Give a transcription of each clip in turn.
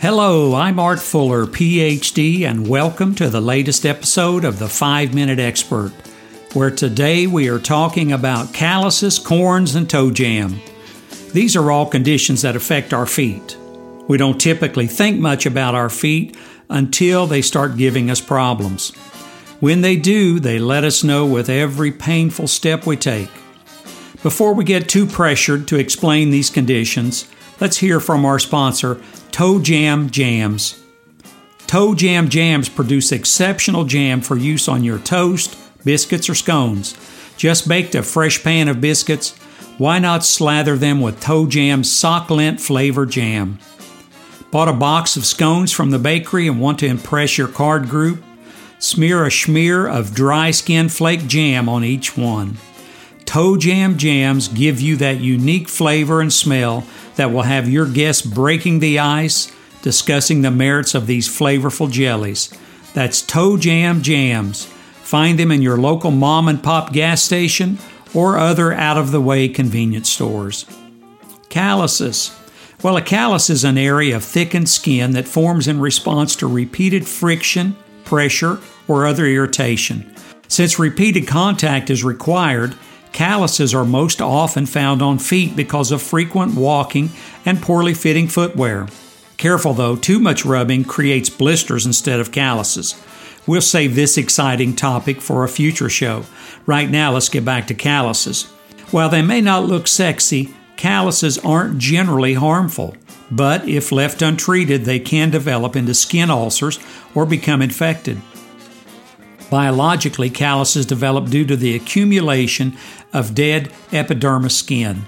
Hello, I'm Art Fuller, PhD, and welcome to the latest episode of the 5 Minute Expert, where today we are talking about calluses, corns, and toe jam. These are all conditions that affect our feet. We don't typically think much about our feet until they start giving us problems. When they do, they let us know with every painful step we take. Before we get too pressured to explain these conditions, let's hear from our sponsor, Toe Jam Jams. Toe Jam Jams produce exceptional jam for use on your toast, biscuits, or scones. Just baked a fresh pan of biscuits, why not slather them with Toe Jam sock lint flavor jam? Bought a box of scones from the bakery and want to impress your card group? Smear a smear of dry skin flake jam on each one. Toe Jam jams give you that unique flavor and smell that will have your guests breaking the ice, discussing the merits of these flavorful jellies. That's Toe Jam jams. Find them in your local mom and pop gas station or other out of the way convenience stores. Calluses. Well, a callus is an area of thickened skin that forms in response to repeated friction, pressure, or other irritation. Since repeated contact is required, Calluses are most often found on feet because of frequent walking and poorly fitting footwear. Careful though, too much rubbing creates blisters instead of calluses. We'll save this exciting topic for a future show. Right now, let's get back to calluses. While they may not look sexy, calluses aren't generally harmful, but if left untreated, they can develop into skin ulcers or become infected. Biologically, calluses develop due to the accumulation of dead epidermis skin.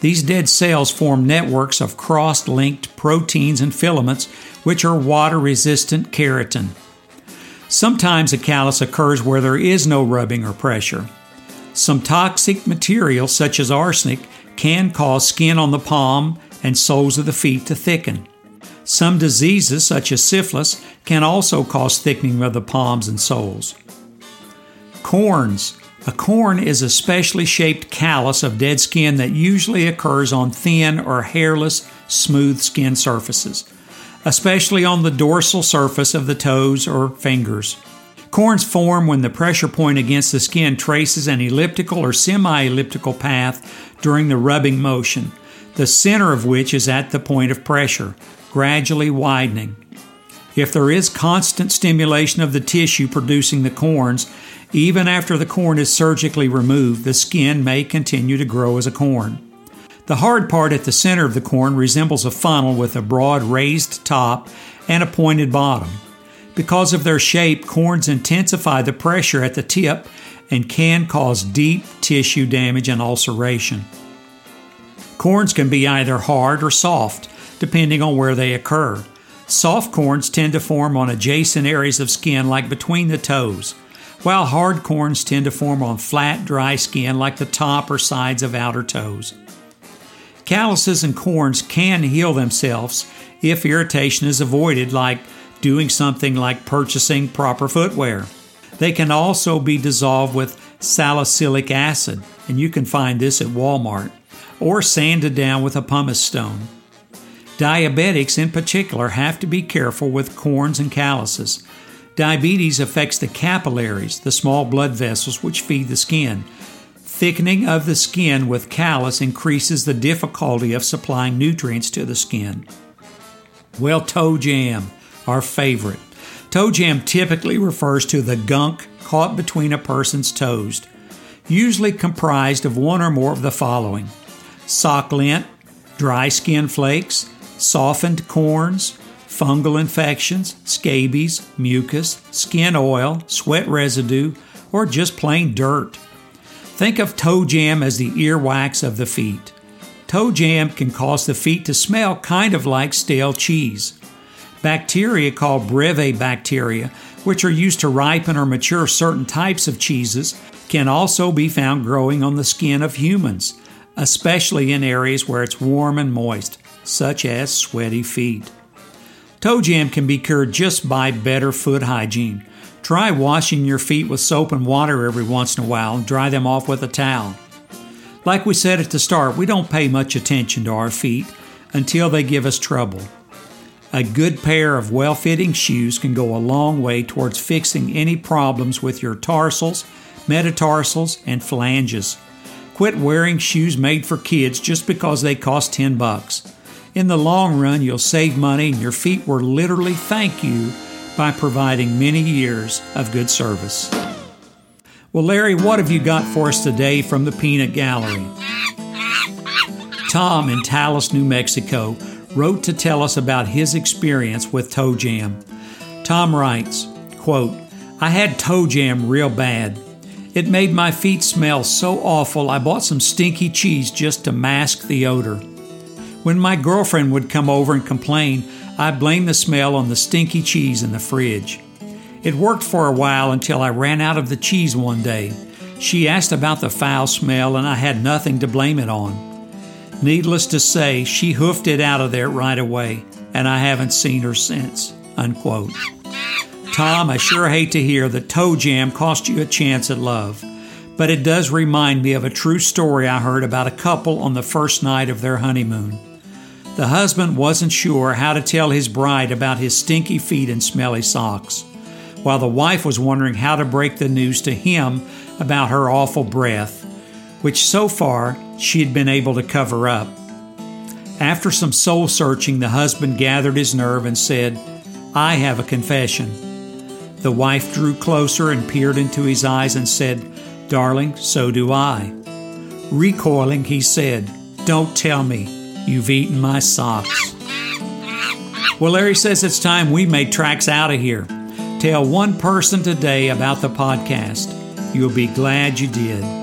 These dead cells form networks of cross linked proteins and filaments, which are water resistant keratin. Sometimes a callus occurs where there is no rubbing or pressure. Some toxic materials, such as arsenic, can cause skin on the palm and soles of the feet to thicken. Some diseases, such as syphilis, can also cause thickening of the palms and soles. Corns. A corn is a specially shaped callus of dead skin that usually occurs on thin or hairless, smooth skin surfaces, especially on the dorsal surface of the toes or fingers. Corns form when the pressure point against the skin traces an elliptical or semi elliptical path during the rubbing motion, the center of which is at the point of pressure, gradually widening. If there is constant stimulation of the tissue producing the corns, even after the corn is surgically removed, the skin may continue to grow as a corn. The hard part at the center of the corn resembles a funnel with a broad raised top and a pointed bottom. Because of their shape, corns intensify the pressure at the tip and can cause deep tissue damage and ulceration. Corns can be either hard or soft, depending on where they occur. Soft corns tend to form on adjacent areas of skin, like between the toes while hard corns tend to form on flat, dry skin like the top or sides of outer toes. Calluses and corns can heal themselves if irritation is avoided, like doing something like purchasing proper footwear. They can also be dissolved with salicylic acid, and you can find this at Walmart, or sanded down with a pumice stone. Diabetics, in particular, have to be careful with corns and calluses. Diabetes affects the capillaries, the small blood vessels which feed the skin. Thickening of the skin with callus increases the difficulty of supplying nutrients to the skin. Well, toe jam, our favorite. Toe jam typically refers to the gunk caught between a person's toes, usually comprised of one or more of the following sock lint, dry skin flakes, softened corns, fungal infections, scabies, mucus, skin oil, sweat residue, or just plain dirt. Think of toe jam as the earwax of the feet. Toe jam can cause the feet to smell kind of like stale cheese. Bacteria called brevibacteria, which are used to ripen or mature certain types of cheeses, can also be found growing on the skin of humans, especially in areas where it's warm and moist, such as sweaty feet. Toe jam can be cured just by better foot hygiene. Try washing your feet with soap and water every once in a while and dry them off with a towel. Like we said at the start, we don't pay much attention to our feet until they give us trouble. A good pair of well fitting shoes can go a long way towards fixing any problems with your tarsals, metatarsals, and phalanges. Quit wearing shoes made for kids just because they cost 10 bucks. In the long run, you'll save money and your feet will literally thank you by providing many years of good service. Well, Larry, what have you got for us today from the Peanut Gallery? Tom in Taos, New Mexico wrote to tell us about his experience with toe jam. Tom writes, quote, I had toe jam real bad. It made my feet smell so awful I bought some stinky cheese just to mask the odor. When my girlfriend would come over and complain, I blamed the smell on the stinky cheese in the fridge. It worked for a while until I ran out of the cheese one day. She asked about the foul smell and I had nothing to blame it on. Needless to say, she hoofed it out of there right away, and I haven't seen her since. Unquote. Tom, I sure hate to hear that toe jam cost you a chance at love, but it does remind me of a true story I heard about a couple on the first night of their honeymoon. The husband wasn't sure how to tell his bride about his stinky feet and smelly socks, while the wife was wondering how to break the news to him about her awful breath which so far she had been able to cover up. After some soul searching, the husband gathered his nerve and said, I have a confession. The wife drew closer and peered into his eyes and said, Darling, so do I. Recoiling, he said, Don't tell me. You've eaten my socks. Well, Larry says it's time we made tracks out of here. Tell one person today about the podcast. You'll be glad you did.